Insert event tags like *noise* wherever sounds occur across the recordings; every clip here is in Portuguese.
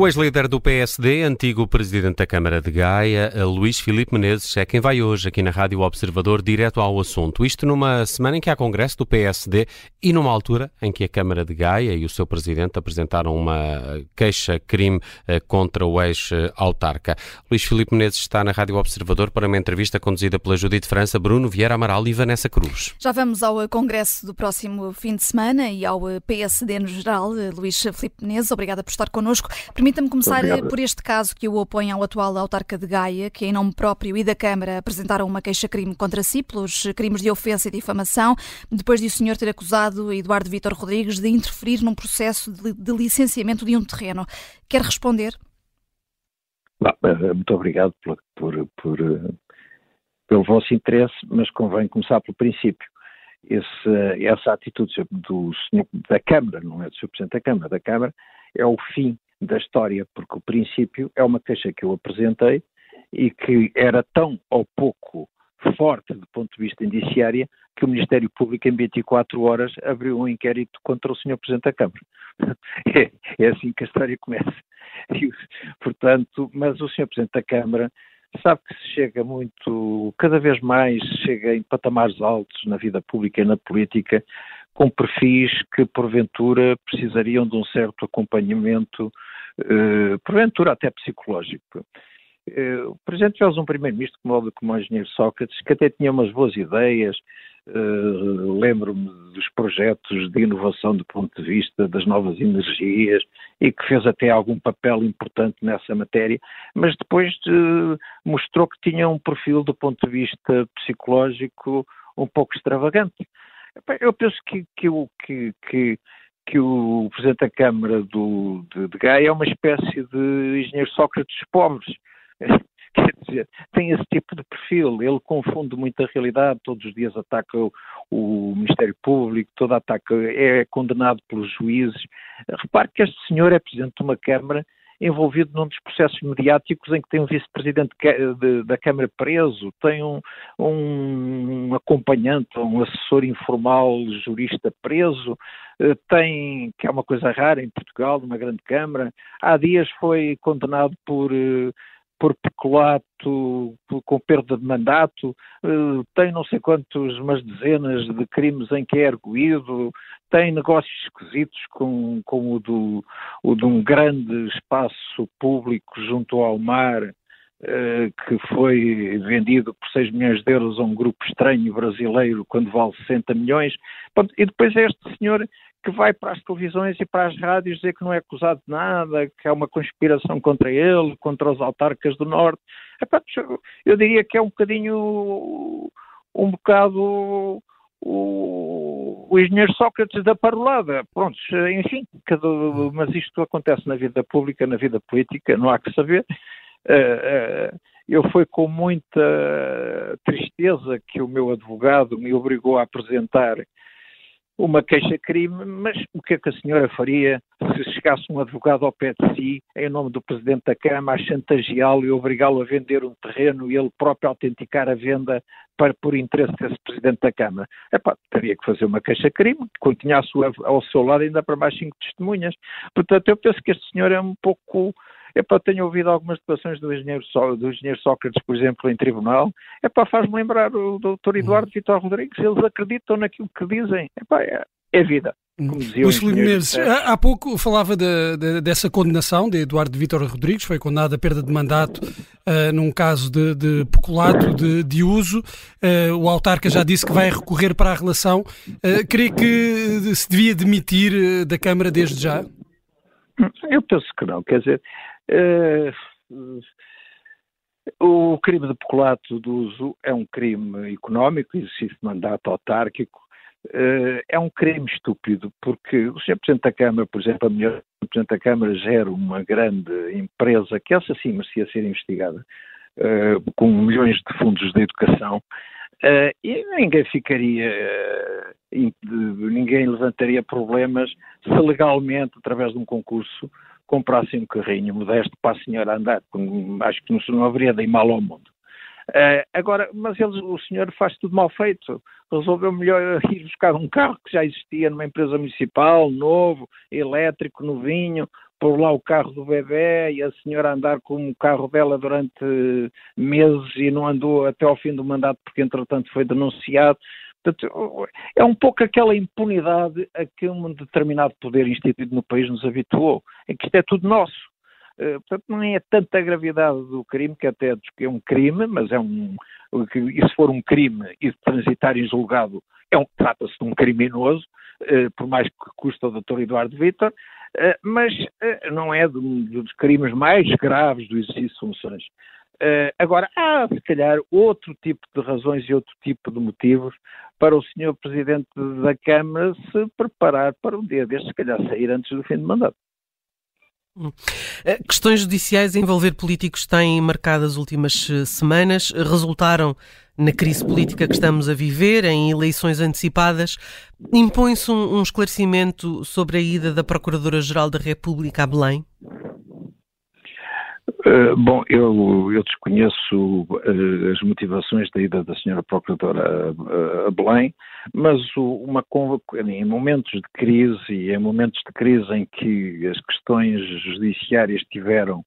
O ex-líder do PSD, antigo presidente da Câmara de Gaia, Luís Filipe Menezes, é quem vai hoje aqui na Rádio Observador direto ao assunto. Isto numa semana em que há congresso do PSD e numa altura em que a Câmara de Gaia e o seu presidente apresentaram uma queixa-crime eh, contra o ex-autarca. Luís Filipe Menezes está na Rádio Observador para uma entrevista conduzida pela Judite França, Bruno Vieira Amaral e Vanessa Cruz. Já vamos ao congresso do próximo fim de semana e ao PSD no geral. Luís Filipe Menezes, obrigada por estar connosco. Permita-me começar Obrigado. por este caso que o opõe ao atual autarca de Gaia, que em nome próprio e da Câmara apresentaram uma queixa-crime contra si pelos crimes de ofensa e difamação, depois de o senhor ter acusado Eduardo Vítor Rodrigues de interferir num processo de, licenciamento de um terreno. Quer responder? Eh, muito obrigado por, por, por, eh, pelo vosso interesse, mas convém começar pelo princípio. Esse, essa atitude do da Câmara, não é do Sr. Presidente da Câmara, da Câmara, é o fim da história, porque o princípio é uma queixa que eu apresentei e que era tão ou pouco forte do ponto de vista indiciária que o Ministério Público em 24 horas abriu um inquérito contra o Sr. Presidente da Câmara. *laughs* É, é assim que a história começa. E, portanto, mas o Sr. Presidente da Câmara sabe que se chega muito, cada vez mais chega em patamares altos na vida pública e na política, com perfis que porventura precisariam de um certo acompanhamento porventura até psicológico. Uh, o Presidente fez um primeiro-ministro como o engenheiro Sócrates, que até tinha umas boas ideias, uh, lembro-me dos projetos de inovação do ponto de vista das novas energias e que fez até algum papel importante nessa matéria, mas depois mostrou que tinha um perfil do ponto de vista psicológico um pouco extravagante. Eu penso que, que, que, que que o Presidente da Câmara do, de, de Gaia é uma espécie de engenheiro Sócrates pobres. *laughs* Quer dizer, tem esse tipo de perfil, ele confunde muito a realidade, todos os dias ataca o, o Ministério Público, todo ataque é condenado pelos juízes. Repare que este senhor é Presidente de uma Câmara envolvido num dos processos mediáticos em que tem um vice-presidente da Câmara preso, tem um, um acompanhante, um assessor informal jurista preso, eh, tem, que é uma coisa rara em Portugal, numa grande Câmara, há dias foi condenado por eh, por peculato, com perda de mandato, eh, tem não sei quantos, umas dezenas de crimes em que é arguído, tem negócios esquisitos com, com o, do, o de um grande espaço público junto ao mar, eh, que foi vendido por 6 milhões de euros a um grupo estranho brasileiro quando vale 60 milhões. E depois é este senhor que vai para as televisões e para as rádios dizer que não é acusado de nada, que há uma conspiração contra ele, contra os autarcas do Norte. Eu diria que é um bocadinho, um bocado o, o engenheiro Sócrates da parolada. Pronto, enfim, cada, mas isto acontece na vida pública, na vida política, não há que saber. Uh, uh, eu foi com muita tristeza que o meu advogado me obrigou a apresentar uma queixa-crime, mas o que é que a senhora faria se chegasse um advogado ao pé de si, em nome do Presidente da Câmara, a chantageá-lo e obrigá-lo a vender um terreno e ele próprio autenticar a venda para, por interesse desse Presidente da Câmara? Epá, teria que fazer uma queixa-crime, que tinha ao seu lado ainda para mais cinco testemunhas. Portanto, eu penso que este senhor é um pouco Epá, tenho ouvido algumas declarações do engenheiro, do engenheiro Sócrates, por exemplo, em tribunal. Epá, faz-me lembrar o doutor Eduardo uhum. Vitor Rodrigues. Eles acreditam naquilo que dizem. Epá, é, é vida. Hum. Luís Filipe Menezes, há, há pouco falava de, de, dessa condenação de Eduardo Vitor Rodrigues, foi condenado a perda de mandato uh, num caso de, de peculato de, de uso. Uh, o autarca já disse que vai recorrer para a relação. Uh, crê que se devia demitir da Câmara desde já? Eu penso que não. Quer dizer, Uh, o crime de peculato do uso é um crime económico, exercício de mandato autárquico, uh, é um crime estúpido, porque o Sr. Presidente da Câmara, por exemplo, a melhor Presidente da Câmara gera uma grande empresa, que essa sim merecia ser investigada, uh, com milhões de fundos de educação, e ninguém ficaria, ninguém levantaria problemas se legalmente, através de um concurso, comprassem um carrinho modesto para a senhora andar, acho que não, não haveria de ir mal ao mundo. Uh, agora, mas eles, o senhor faz tudo mal feito. Resolveu melhor ir buscar um carro que já existia numa empresa municipal, novo, elétrico, novinho, pôr lá o carro do bebê e a senhora andar com o carro dela durante meses e não andou até ao fim do mandato porque entretanto foi denunciado. Portanto, é um pouco aquela impunidade a que um determinado poder instituído no país nos habituou, em que isto é tudo nosso. Eh, portanto, não é tanta gravidade do crime, que até é um crime, mas é um. E se for um crime e transitar em julgado, é um, trata-se de um criminoso, eh, por mais que custa o Dr. Eduardo Vitor, eh, mas não é dos crimes mais graves do exercício de funções. Uh, agora, há, se calhar, outro tipo de razões e outro tipo de motivos para o Sr. Presidente da Câmara se preparar para um dia destes, se calhar, sair antes do fim do mandato. Eh, questões judiciais a envolver políticos têm marcado as últimas eh, semanas, resultaram na crise política que estamos a viver, em eleições antecipadas. Impõe-se um, um esclarecimento sobre a ida da Procuradora-Geral da República a Belém? Uh, bom, eu, eu desconheço uh, as motivações da ida da senhora Procuradora a, a Belém, mas o, uma em momentos de crise e em momentos de crise em que as questões judiciárias tiveram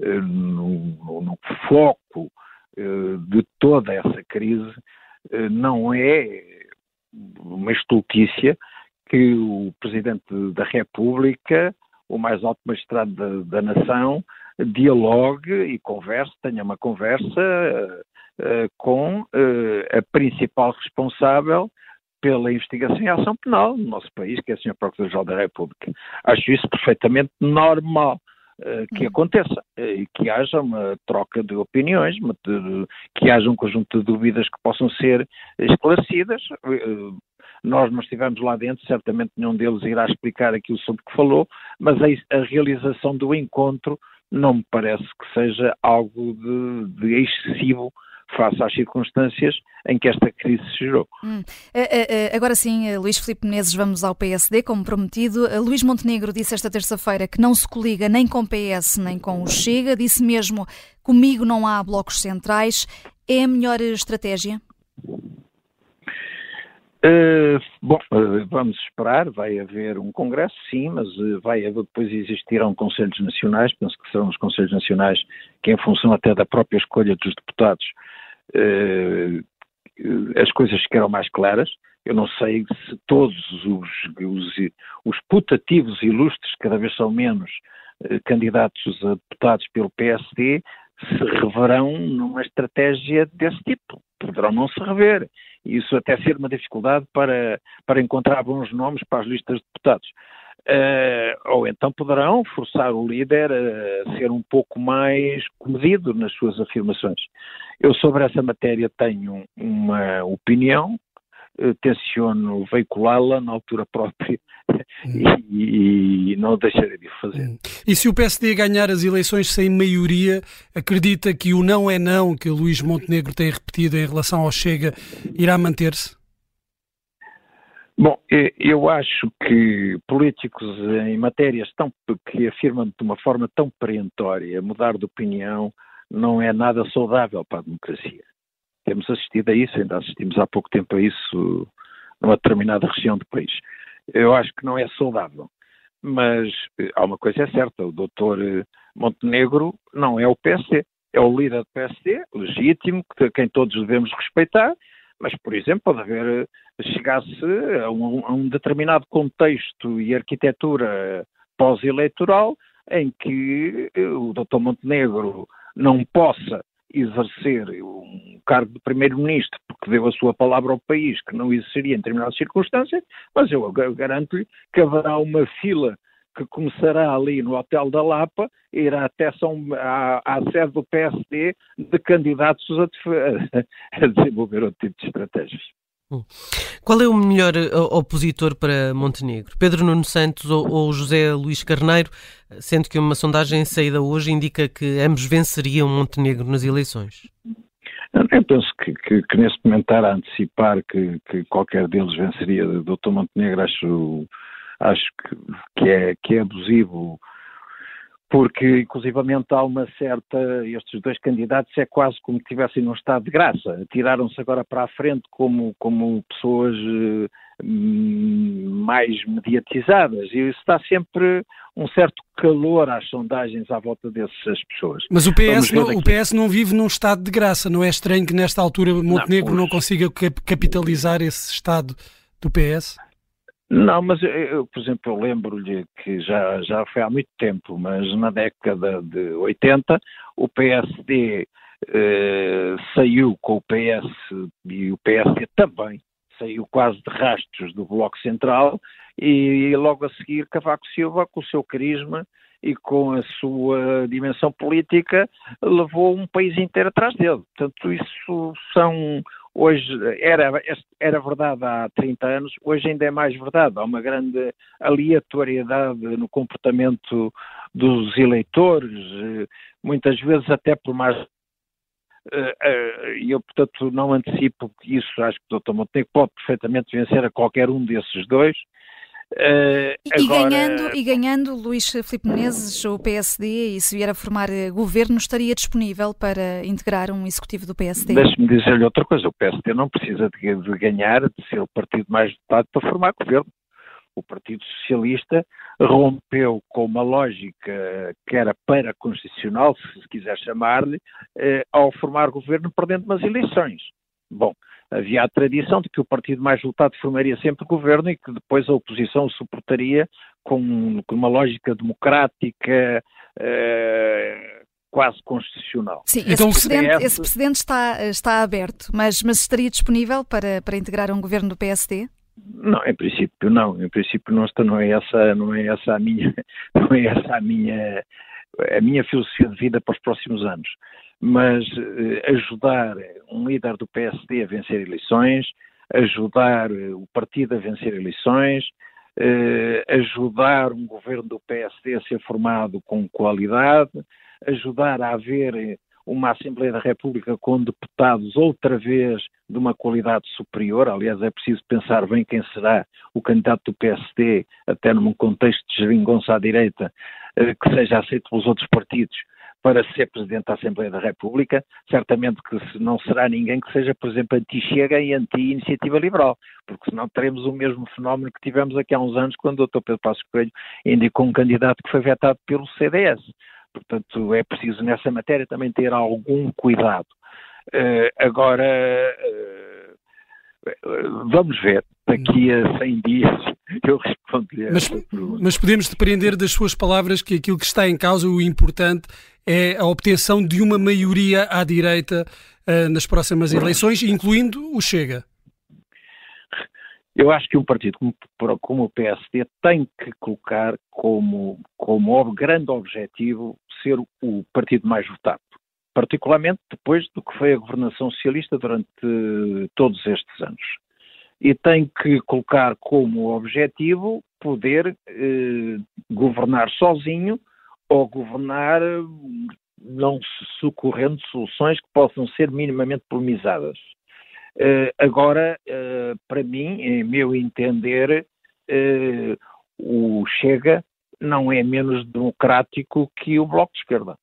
uh, no, no, foco de toda essa crise, não é uma estultícia que o Presidente da República, o mais alto magistrado da, da nação, dialogue e converse, tenha uma conversa uh, com uh, a principal responsável pela investigação e ação penal no nosso país, que é a Sra. Procuradora-Geral da República. Acho isso perfeitamente normal que uhum. aconteça e que haja uma troca de opiniões, que haja um conjunto de dúvidas que possam ser esclarecidas. Nós não estivemos lá dentro, certamente nenhum deles irá explicar aquilo sobre que falou, mas a realização do encontro não me parece que seja algo de, de excessivo face às circunstâncias em que esta crise se gerou. Hum. Agora sim, Luís Filipe Menezes, vamos ao PSD, como prometido. Luís Montenegro disse esta terça-feira que não se coliga nem com o PS nem com o Chega, disse mesmo comigo não há blocos centrais. É a melhor estratégia? Uh, bom, uh, vamos esperar, vai haver um congresso, sim, mas uh, vai haver, depois existirão conselhos nacionais, penso que serão os conselhos nacionais que em função até da própria escolha dos deputados as coisas ficarão mais claras. Eu não sei se todos os, os, os putativos ilustres, cada vez são menos, candidatos a deputados pelo PSD, se reverão numa estratégia desse tipo. Poderão não se rever. Isso até ser uma dificuldade para, para encontrar bons nomes para as listas de deputados. Uh, ou então poderão forçar o líder a ser um pouco mais comedido nas suas afirmações. Eu sobre essa matéria tenho uma opinião, tenciono veiculá-la na altura própria *laughs* e, e, não deixarei de o fazer. Hum. E se o PSD ganhar as eleições sem maioria, acredita que o não é não que o Luís Montenegro tem repetido em relação ao Chega irá manter-se? Bom, eu acho que políticos em matérias tão, que afirmam de uma forma tão perentória mudar de opinião não é nada saudável para a democracia. Temos assistido a isso, ainda assistimos há pouco tempo a isso numa determinada região do país eu acho que não é saudável. Mas eh, há uma coisa é certa, o doutor eh, Montenegro não é o PSD, é o líder do PSD, legítimo, que, quem todos devemos respeitar, mas, por exemplo, pode haver, eh, chegasse a um, a um determinado contexto e arquitetura pós-eleitoral em que o doutor Montenegro não possa exercer um cargo de primeiro-ministro porque deu a sua palavra ao país que não exerceria em determinadas circunstâncias, mas eu garanto-lhe que haverá uma fila que começará ali no Hotel da Lapa irá até São, à, à sede do PSD de candidatos a, *laughs* a desenvolver outro tipo de estratégias. Hum. Qual é o melhor eh, opositor para Montenegro? Pedro Nuno Santos ou, ou, José Luís Carneiro? Sendo que uma sondagem saída hoje indica que ambos venceriam Montenegro nas eleições. Eu penso que, que, que nesse momento estar a antecipar que, que, qualquer deles venceria Dr. Montenegro acho, acho que, é, que é abusivo porque inclusivamente há uma certa, estes dois candidatos é quase como que estivessem num estado de graça, tiraram-se agora para a frente como, como pessoas hum, mais mediatizadas e isso está sempre um certo calor às sondagens à volta dessas pessoas. Mas o PS, não, o PS não vive num estado de graça, não é estranho que nesta altura Montenegro não, não consiga capitalizar esse estado do PS? Não, mas eu, por exemplo, eu lembro-lhe que já, já foi há muito tempo, mas na década de 80 o PSD eh, saiu com o PS e o PSD também saiu quase de rastros do Bloco Central e, e logo a seguir Cavaco Silva, com o seu carisma e com a sua dimensão política, levou um país inteiro atrás dele. Portanto, isso são hoje era, era verdade há 30 anos, hoje ainda é mais verdade. Há uma grande aleatoriedade no comportamento dos eleitores, eh, muitas vezes até por mais eh, eh, e eu, portanto, não antecipo isso, acho que o Dr. Montenegro pode perfeitamente vencer a qualquer um desses dois. Uh, e, agora... ganhando, e ganhando Luís Filipe Menezes, o PSD, e se vier a formar governo, estaria disponível para integrar um executivo do PSD? Deixe-me dizer-lhe outra coisa: o PSD não precisa de, de, ganhar, de ser o partido mais votado para formar governo. O Partido Socialista rompeu com uma lógica que era para-constitucional, se quiser chamar-lhe, eh, ao formar governo perdendo umas eleições. Bom, havia a tradição de que o partido mais votado formaria sempre governo e que depois a oposição o suportaria com, com uma lógica democrática eh, quase constitucional. Sim, então, esse, precedente, esse precedente está, está aberto, mas, mas estaria disponível para, para integrar um governo do PSD? Não, em princípio não. Em princípio não, está, não é essa, não é essa a minha, *laughs* não é essa a minha, a minha filosofia de vida para os próximos anos. Mas eh, ajudar um líder do PSD a vencer eleições, ajudar eh, o partido a vencer eleições, eh, ajudar um governo do PSD a ser formado com qualidade, ajudar a haver uma Assembleia da República com deputados outra vez de uma qualidade superior. Aliás, é preciso pensar bem quem será o candidato do PSD, até num contexto de geringonça à direita, que seja aceito pelos outros partidos para ser Presidente da Assembleia da República, certamente que não será ninguém que seja, por exemplo, anti-Chega e anti-Iniciativa Liberal, porque senão teremos o mesmo fenómeno que tivemos aqui há uns anos, quando o Dr. Pedro Passos Coelho indicou um candidato que foi vetado pelo CDS. Portanto, é preciso nessa matéria também ter algum cuidado. Uh, agora, uh, vamos ver. Daqui a 100 dias eu respondo-lhe mas, mas podemos depreender das suas palavras que aquilo que está em causa, o importante, é a obtenção de uma maioria à direita uh, nas próximas eleições, incluindo o Chega. Eu acho que um partido como, como, o PSD tem que colocar como, como grande objetivo ser o partido mais votado, particularmente depois do que foi a governação socialista durante todos estes anos. E tem que colocar como objetivo poder eh, governar sozinho ou governar não socorrendo soluções que possam ser minimamente polemizadas. Uh, agora, uh, para mim, em meu entender, uh, o Chega não é menos democrático que o Bloco de Esquerda.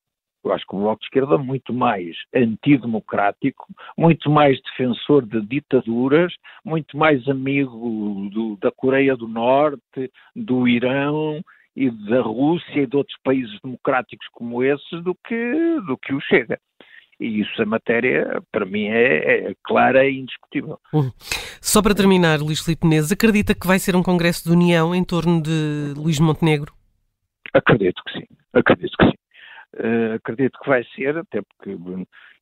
Eu acho que o Bloco de Esquerda é muito mais antidemocrático, muito mais defensor de ditaduras, muito mais amigo do, da Coreia do Norte, do Irão e da Rússia e de outros países democráticos como esses do que, do que o Chega. E isso, a matéria, para mim, é, é clara e indiscutível. Uhum. Só para terminar, Luís Filipe Menezes, acredita que vai ser um congresso de união em torno de Luís Montenegro? Acredito que sim, acredito que sim. Uh, acredito que vai ser, até porque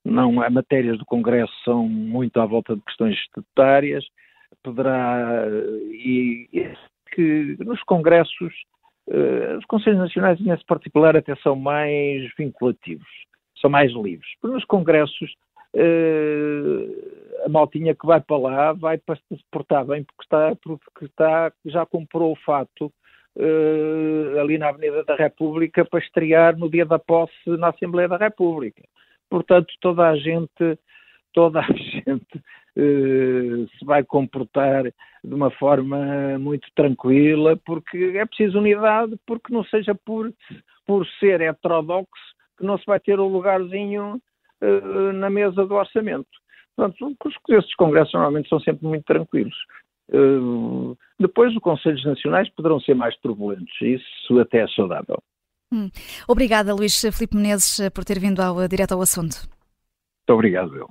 não, as matérias do Congresso são muito à volta de questões estatutárias, poderá, e, e que nos Congressos, uh, os Conselhos Nacionais nesse particular até são mais vinculativos são mais livres. Nos congressos, uh, a maltinha que vai para lá vai para se portar bem porque está, porque está já comprou o fato uh, ali na Avenida da República para estrear no dia da posse na Assembleia da República. Portanto, toda a gente, toda a *laughs* gente uh, se vai comportar de uma forma muito tranquila, porque é preciso unidade, porque não seja por, por ser heterodoxo que não se vai ter o lugarzinho uh, na mesa do orçamento. Portanto, esses congressos normalmente são sempre muito tranquilos. Uh, depois, os Conselhos Nacionais poderão ser mais turbulentos. Isso até é saudável. Hum. Obrigada, Luís Filipe Menezes, por ter vindo ao, direto ao assunto. Muito obrigado, eu.